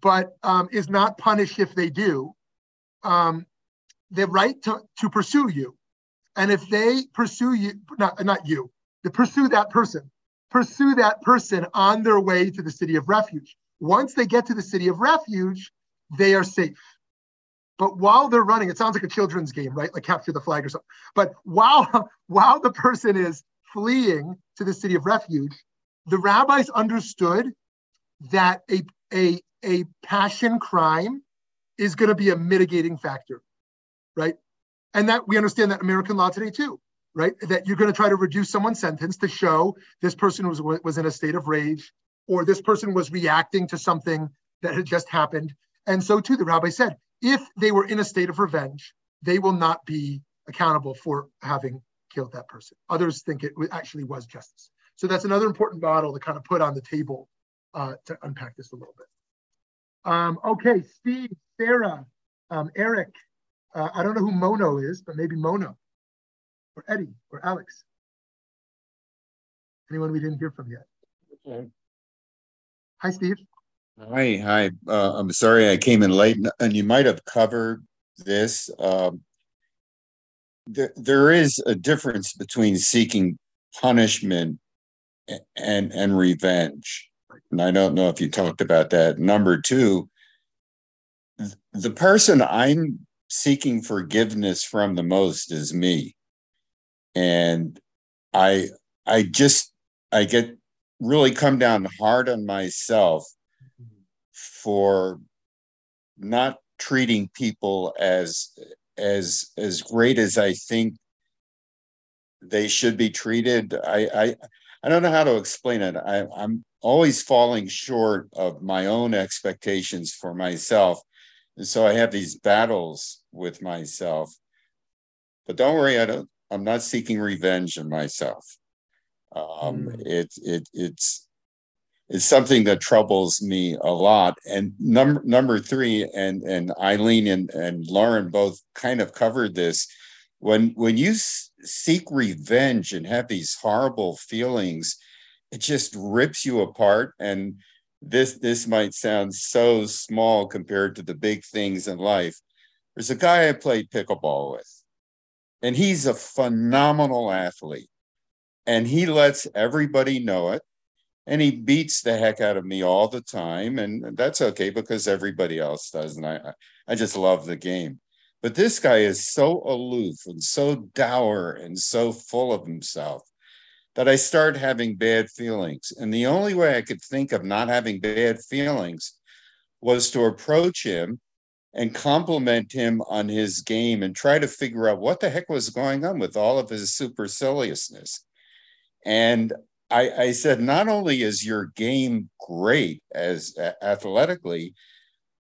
Speaker 1: but um, is not punished if they do, um, the right to, to pursue you. And if they pursue you, not, not you, to pursue that person, pursue that person on their way to the city of refuge. Once they get to the city of refuge, they are safe. But while they're running, it sounds like a children's game, right? Like capture the flag or something. But while *laughs* while the person is fleeing to the city of refuge, the rabbis understood that a a a passion crime is going to be a mitigating factor, right? And that we understand that American law today too, right? That you're going to try to reduce someone's sentence to show this person was was in a state of rage, or this person was reacting to something that had just happened. And so too, the rabbi said, if they were in a state of revenge, they will not be accountable for having killed that person. Others think it actually was justice. So that's another important model to kind of put on the table uh, to unpack this a little bit. Um, okay, Steve, Sarah, um, Eric. Uh, I don't know who Mono is, but maybe Mono, or Eddie, or Alex. Anyone we didn't hear from yet? Okay. Hi, Steve.
Speaker 6: Hi, hi. Uh, I'm sorry I came in late, and you might have covered this. Um, there, there is a difference between seeking punishment and and revenge and I don't know if you talked about that. Number two, the person I'm seeking forgiveness from the most is me. And I I just I get really come down hard on myself for not treating people as as as great as I think they should be treated. I I I don't know how to explain it. I, I'm always falling short of my own expectations for myself. And so I have these battles with myself. But don't worry, I don't I'm not seeking revenge on myself. Um, mm. it, it it's it's something that troubles me a lot. And number number three, and and Eileen and, and Lauren both kind of covered this. When when you seek revenge and have these horrible feelings, it just rips you apart. And this this might sound so small compared to the big things in life. There's a guy i played pickleball with and he's a phenomenal athlete. And he lets everybody know it and he beats the heck out of me all the time. And that's okay because everybody else does and i i just love the game but this guy is so aloof and so dour and so full of himself that I start having bad feelings. And the only way I could think of not having bad feelings was to approach him and compliment him on his game and try to figure out what the heck was going on with all of his superciliousness. And I, I said, not only is your game great as uh, athletically,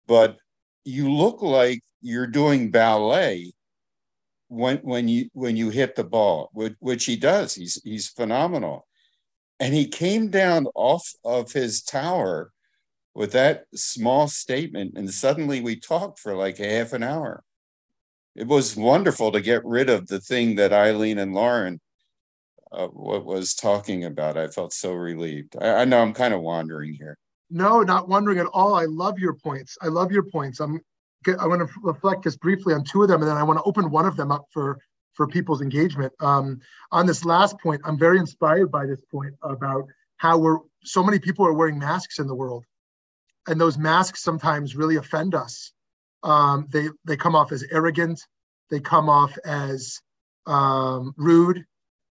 Speaker 6: but you look like you're doing ballet when when you when you hit the ball, which, which he does. He's he's phenomenal. And he came down off of his tower with that small statement, and suddenly we talked for like a half an hour. It was wonderful to get rid of the thing that Eileen and Lauren uh, what was talking about. I felt so relieved. I, I know I'm kind of wandering here.
Speaker 1: No, not wondering at all. I love your points. I love your points. I'm I want to reflect just briefly on two of them, and then I want to open one of them up for for people's engagement. Um, on this last point, I'm very inspired by this point about how we're so many people are wearing masks in the world, and those masks sometimes really offend us. Um, they they come off as arrogant, they come off as um, rude,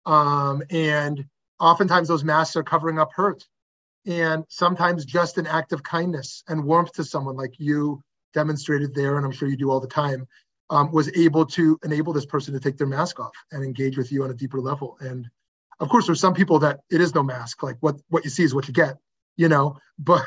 Speaker 1: um, and oftentimes those masks are covering up hurt, and sometimes just an act of kindness and warmth to someone like you demonstrated there, and I'm sure you do all the time, um, was able to enable this person to take their mask off and engage with you on a deeper level. And of course, there's some people that it is no mask, like what what you see is what you get, you know. *laughs* But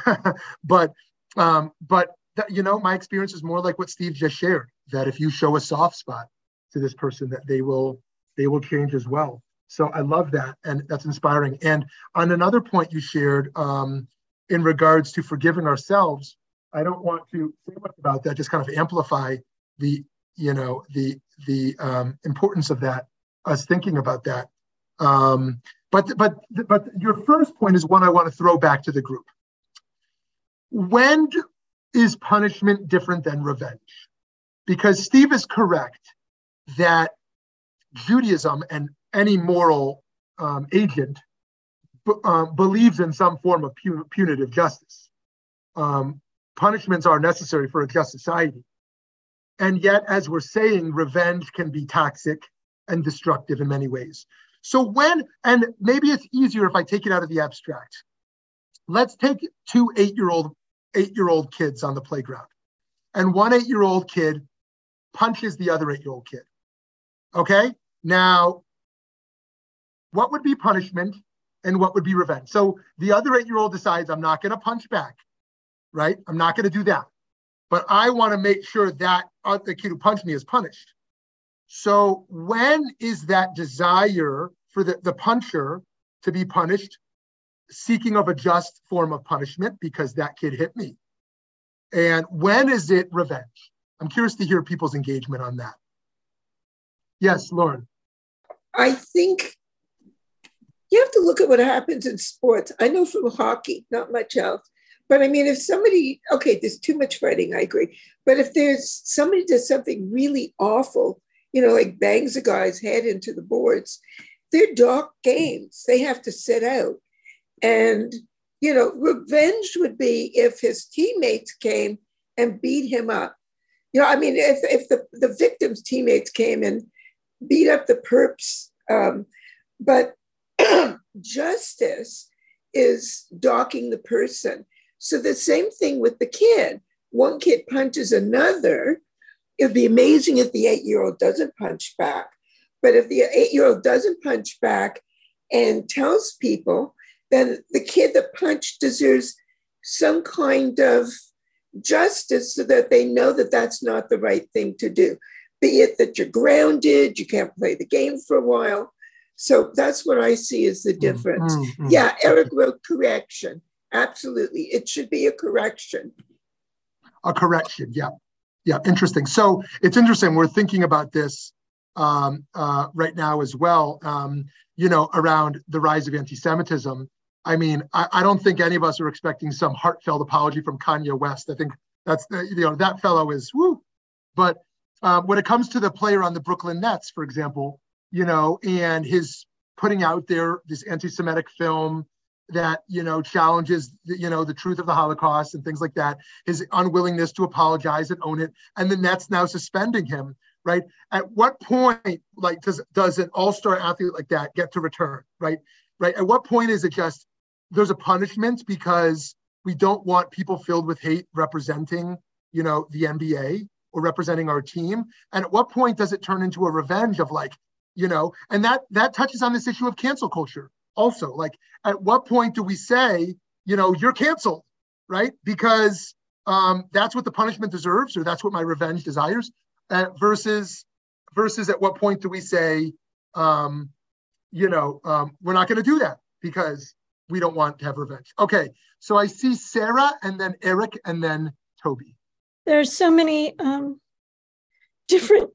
Speaker 1: but um, but that, you know, my experience is more like what Steve just shared. That if you show a soft spot to this person, that they will they will change as well. So I love that, and that's inspiring. And on another point you shared um, in regards to forgiving ourselves, I don't want to say much about that. Just kind of amplify the you know the the um, importance of that. Us thinking about that. Um, but but but your first point is one I want to throw back to the group. When is punishment different than revenge? Because Steve is correct that Judaism and any moral um, agent b- uh, believes in some form of pu- punitive justice. Um, punishments are necessary for a just society. And yet, as we're saying, revenge can be toxic and destructive in many ways. So, when, and maybe it's easier if I take it out of the abstract. Let's take two eight year old eight year old kids on the playground, and one eight year old kid punches the other eight year old kid. Okay, now what would be punishment and what would be revenge? So the other eight year old decides, I'm not going to punch back right? I'm not going to do that. But I want to make sure that the kid who punched me is punished. So when is that desire for the, the puncher to be punished seeking of a just form of punishment because that kid hit me? And when is it revenge? I'm curious to hear people's engagement on that. Yes, Lauren.
Speaker 5: I think you have to look at what happens in sports. I know from hockey, not much else. But I mean, if somebody, okay, there's too much fighting, I agree. But if there's somebody does something really awful, you know, like bangs a guy's head into the boards, they're dark games. They have to sit out. And, you know, revenge would be if his teammates came and beat him up. You know, I mean, if, if the, the victim's teammates came and beat up the perps, um, but *clears throat* justice is docking the person. So the same thing with the kid. One kid punches another. It'd be amazing if the eight year old doesn't punch back. But if the eight year old doesn't punch back and tells people, then the kid that punched deserves some kind of justice so that they know that that's not the right thing to do. Be it that you're grounded, you can't play the game for a while. So that's what I see as the difference. Mm-hmm. Yeah, Eric wrote correction. Absolutely. It should be a correction.
Speaker 1: A correction. Yeah. Yeah. Interesting. So it's interesting. We're thinking about this um, uh, right now as well, um, you know, around the rise of anti Semitism. I mean, I, I, don't think any of us are expecting some heartfelt apology from Kanye West. I think that's, the, you know, that fellow is woo. But um, when it comes to the player on the Brooklyn Nets, for example, you know, and his putting out there this anti Semitic film, that you know challenges the, you know the truth of the Holocaust and things like that. His unwillingness to apologize and own it, and the Nets now suspending him. Right? At what point, like, does does an all star athlete like that get to return? Right? Right? At what point is it just there's a punishment because we don't want people filled with hate representing you know the NBA? or representing our team? And at what point does it turn into a revenge of like, you know, and that that touches on this issue of cancel culture also. Like, at what point do we say, you know, you're canceled, right? Because um, that's what the punishment deserves, or that's what my revenge desires, uh, versus versus at what point do we say, um, you know, um, we're not going to do that because we don't want to have revenge. Okay, so I see Sarah and then Eric and then Toby.
Speaker 7: There's so many um, different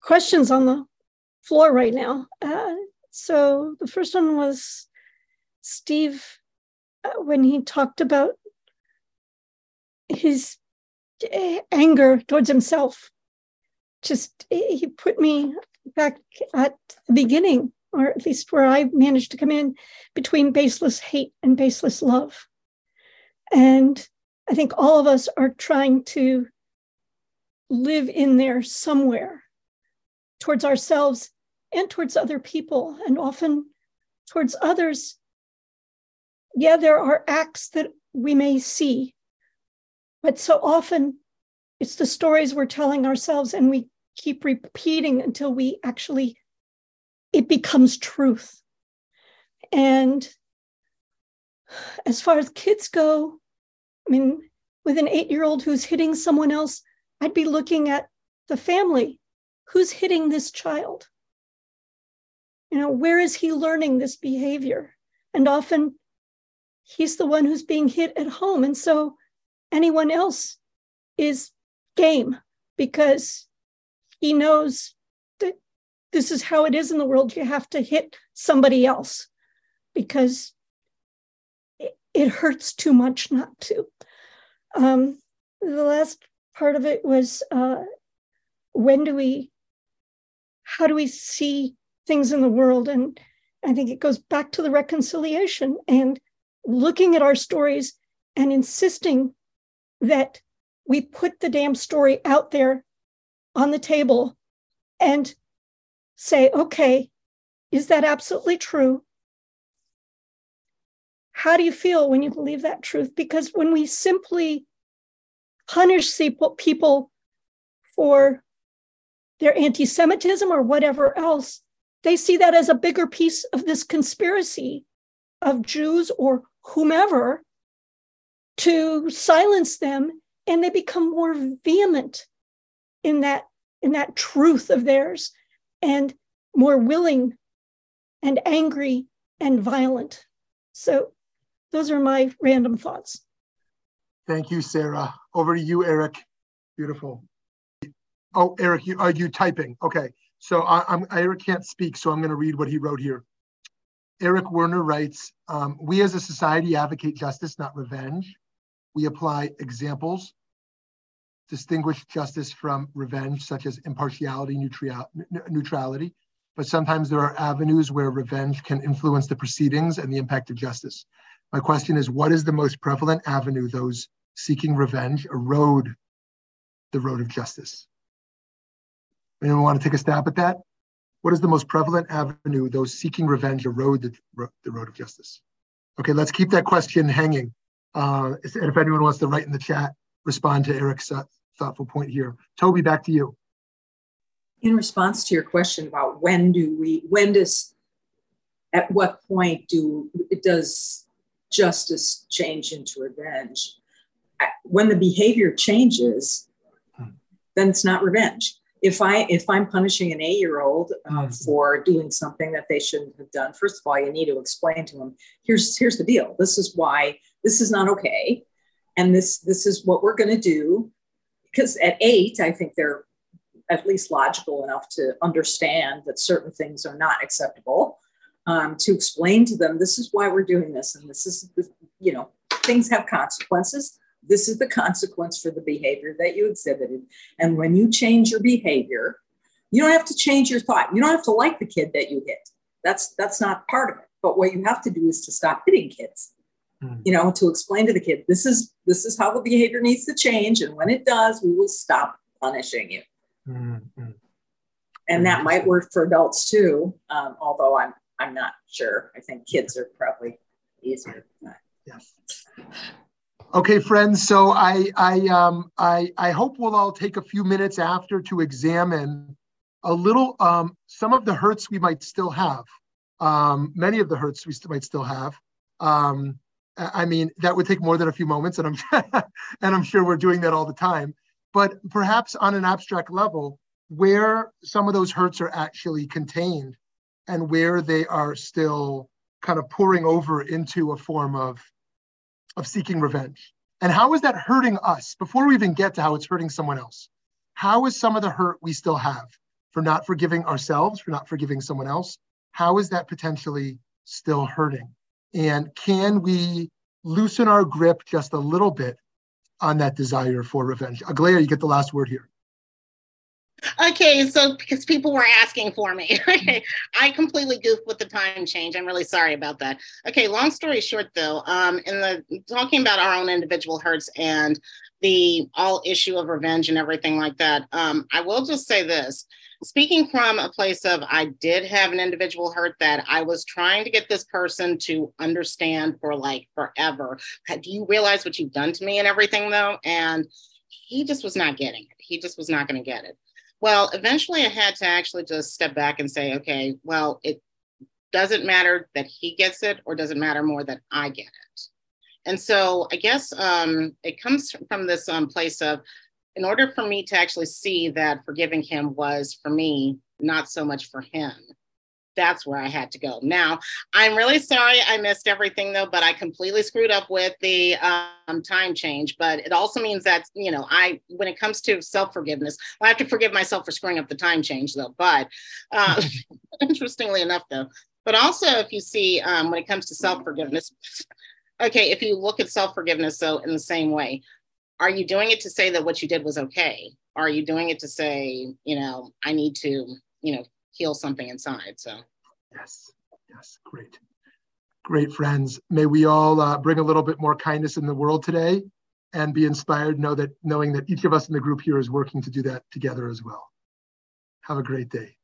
Speaker 7: questions on the floor right now. Uh, so the first one was Steve uh, when he talked about his uh, anger towards himself. Just he put me back at the beginning, or at least where I managed to come in between baseless hate and baseless love. And I think all of us are trying to live in there somewhere towards ourselves and towards other people, and often towards others. Yeah, there are acts that we may see, but so often it's the stories we're telling ourselves, and we keep repeating until we actually it becomes truth. And as far as kids go, I mean, with an eight year old who's hitting someone else, I'd be looking at the family. Who's hitting this child? You know, where is he learning this behavior? And often he's the one who's being hit at home. And so anyone else is game because he knows that this is how it is in the world. You have to hit somebody else because it, it hurts too much not to. Um, the last part of it was uh, when do we, how do we see things in the world? And I think it goes back to the reconciliation and looking at our stories and insisting that we put the damn story out there on the table and say, okay, is that absolutely true? How do you feel when you believe that truth? Because when we simply punish people for their anti Semitism or whatever else, they see that as a bigger piece of this conspiracy of Jews or whomever to silence them, and they become more vehement in that in that truth of theirs and more willing and angry and violent. So those are my random thoughts.
Speaker 1: Thank you, Sarah. Over to you, Eric. Beautiful. Oh, Eric, you, are you typing? Okay. So I, Eric can't speak, so I'm going to read what he wrote here. Eric Werner writes, um, we as a society advocate justice, not revenge. We apply examples distinguish justice from revenge, such as impartiality, neutrality, but sometimes there are avenues where revenge can influence the proceedings and the impact of justice. My question is, what is the most prevalent avenue those seeking revenge erode the road of justice? Anyone want to take a stab at that? What is the most prevalent avenue those seeking revenge erode the, the road of justice? Okay, let's keep that question hanging. Uh, and if anyone wants to write in the chat, respond to Eric's uh, thoughtful point here. Toby, back to you.
Speaker 2: In response to your question about when do we, when does, at what point do does justice change into revenge? When the behavior changes, then it's not revenge. If I if I'm punishing an eight year old uh, mm-hmm. for doing something that they shouldn't have done, first of all, you need to explain to them. Here's here's the deal. This is why this is not okay, and this this is what we're going to do because at eight, I think they're at least logical enough to understand that certain things are not acceptable. Um, to explain to them, this is why we're doing this, and this is, you know, things have consequences. This is the consequence for the behavior that you exhibited. And when you change your behavior, you don't have to change your thought. You don't have to like the kid that you hit. That's that's not part of it. But what you have to do is to stop hitting kids mm. you know, to explain to the kid, this is this is how the behavior needs to change, and when it does, we will stop punishing you. Mm-hmm. And that might work for adults too, um, although I'm I'm not sure. I think kids are probably easier.
Speaker 1: Yes. Okay, friends. So I I um I I hope we'll all take a few minutes after to examine a little um some of the hurts we might still have. Um, many of the hurts we st- might still have. Um, I mean, that would take more than a few moments, and I'm *laughs* and I'm sure we're doing that all the time. But perhaps on an abstract level, where some of those hurts are actually contained, and where they are still kind of pouring over into a form of of seeking revenge. And how is that hurting us before we even get to how it's hurting someone else? How is some of the hurt we still have for not forgiving ourselves, for not forgiving someone else? How is that potentially still hurting? And can we loosen our grip just a little bit on that desire for revenge? Aglaia, you get the last word here.
Speaker 8: Okay, so because people were asking for me, *laughs* I completely goofed with the time change. I'm really sorry about that. Okay, long story short, though, um, in the talking about our own individual hurts and the all issue of revenge and everything like that, um, I will just say this. Speaking from a place of I did have an individual hurt that I was trying to get this person to understand for like forever. Do you realize what you've done to me and everything though? And he just was not getting it. He just was not going to get it. Well, eventually I had to actually just step back and say, okay, well, it doesn't matter that he gets it or does it matter more that I get it. And so I guess um, it comes from this um, place of, in order for me to actually see that forgiving him was for me, not so much for him, that's where I had to go. Now, I'm really sorry I missed everything though, but I completely screwed up with the um, time change. But it also means that, you know, I, when it comes to self forgiveness, I have to forgive myself for screwing up the time change though. But uh, *laughs* *laughs* interestingly enough, though, but also if you see um, when it comes to self forgiveness, okay, if you look at self forgiveness, though in the same way, are you doing it to say that what you did was okay? Are you doing it to say, you know, I need to, you know, heal something inside. So,
Speaker 1: yes, yes, great, great friends. May we all uh, bring a little bit more kindness in the world today, and be inspired. Know that knowing that each of us in the group here is working to do that together as well. Have a great day.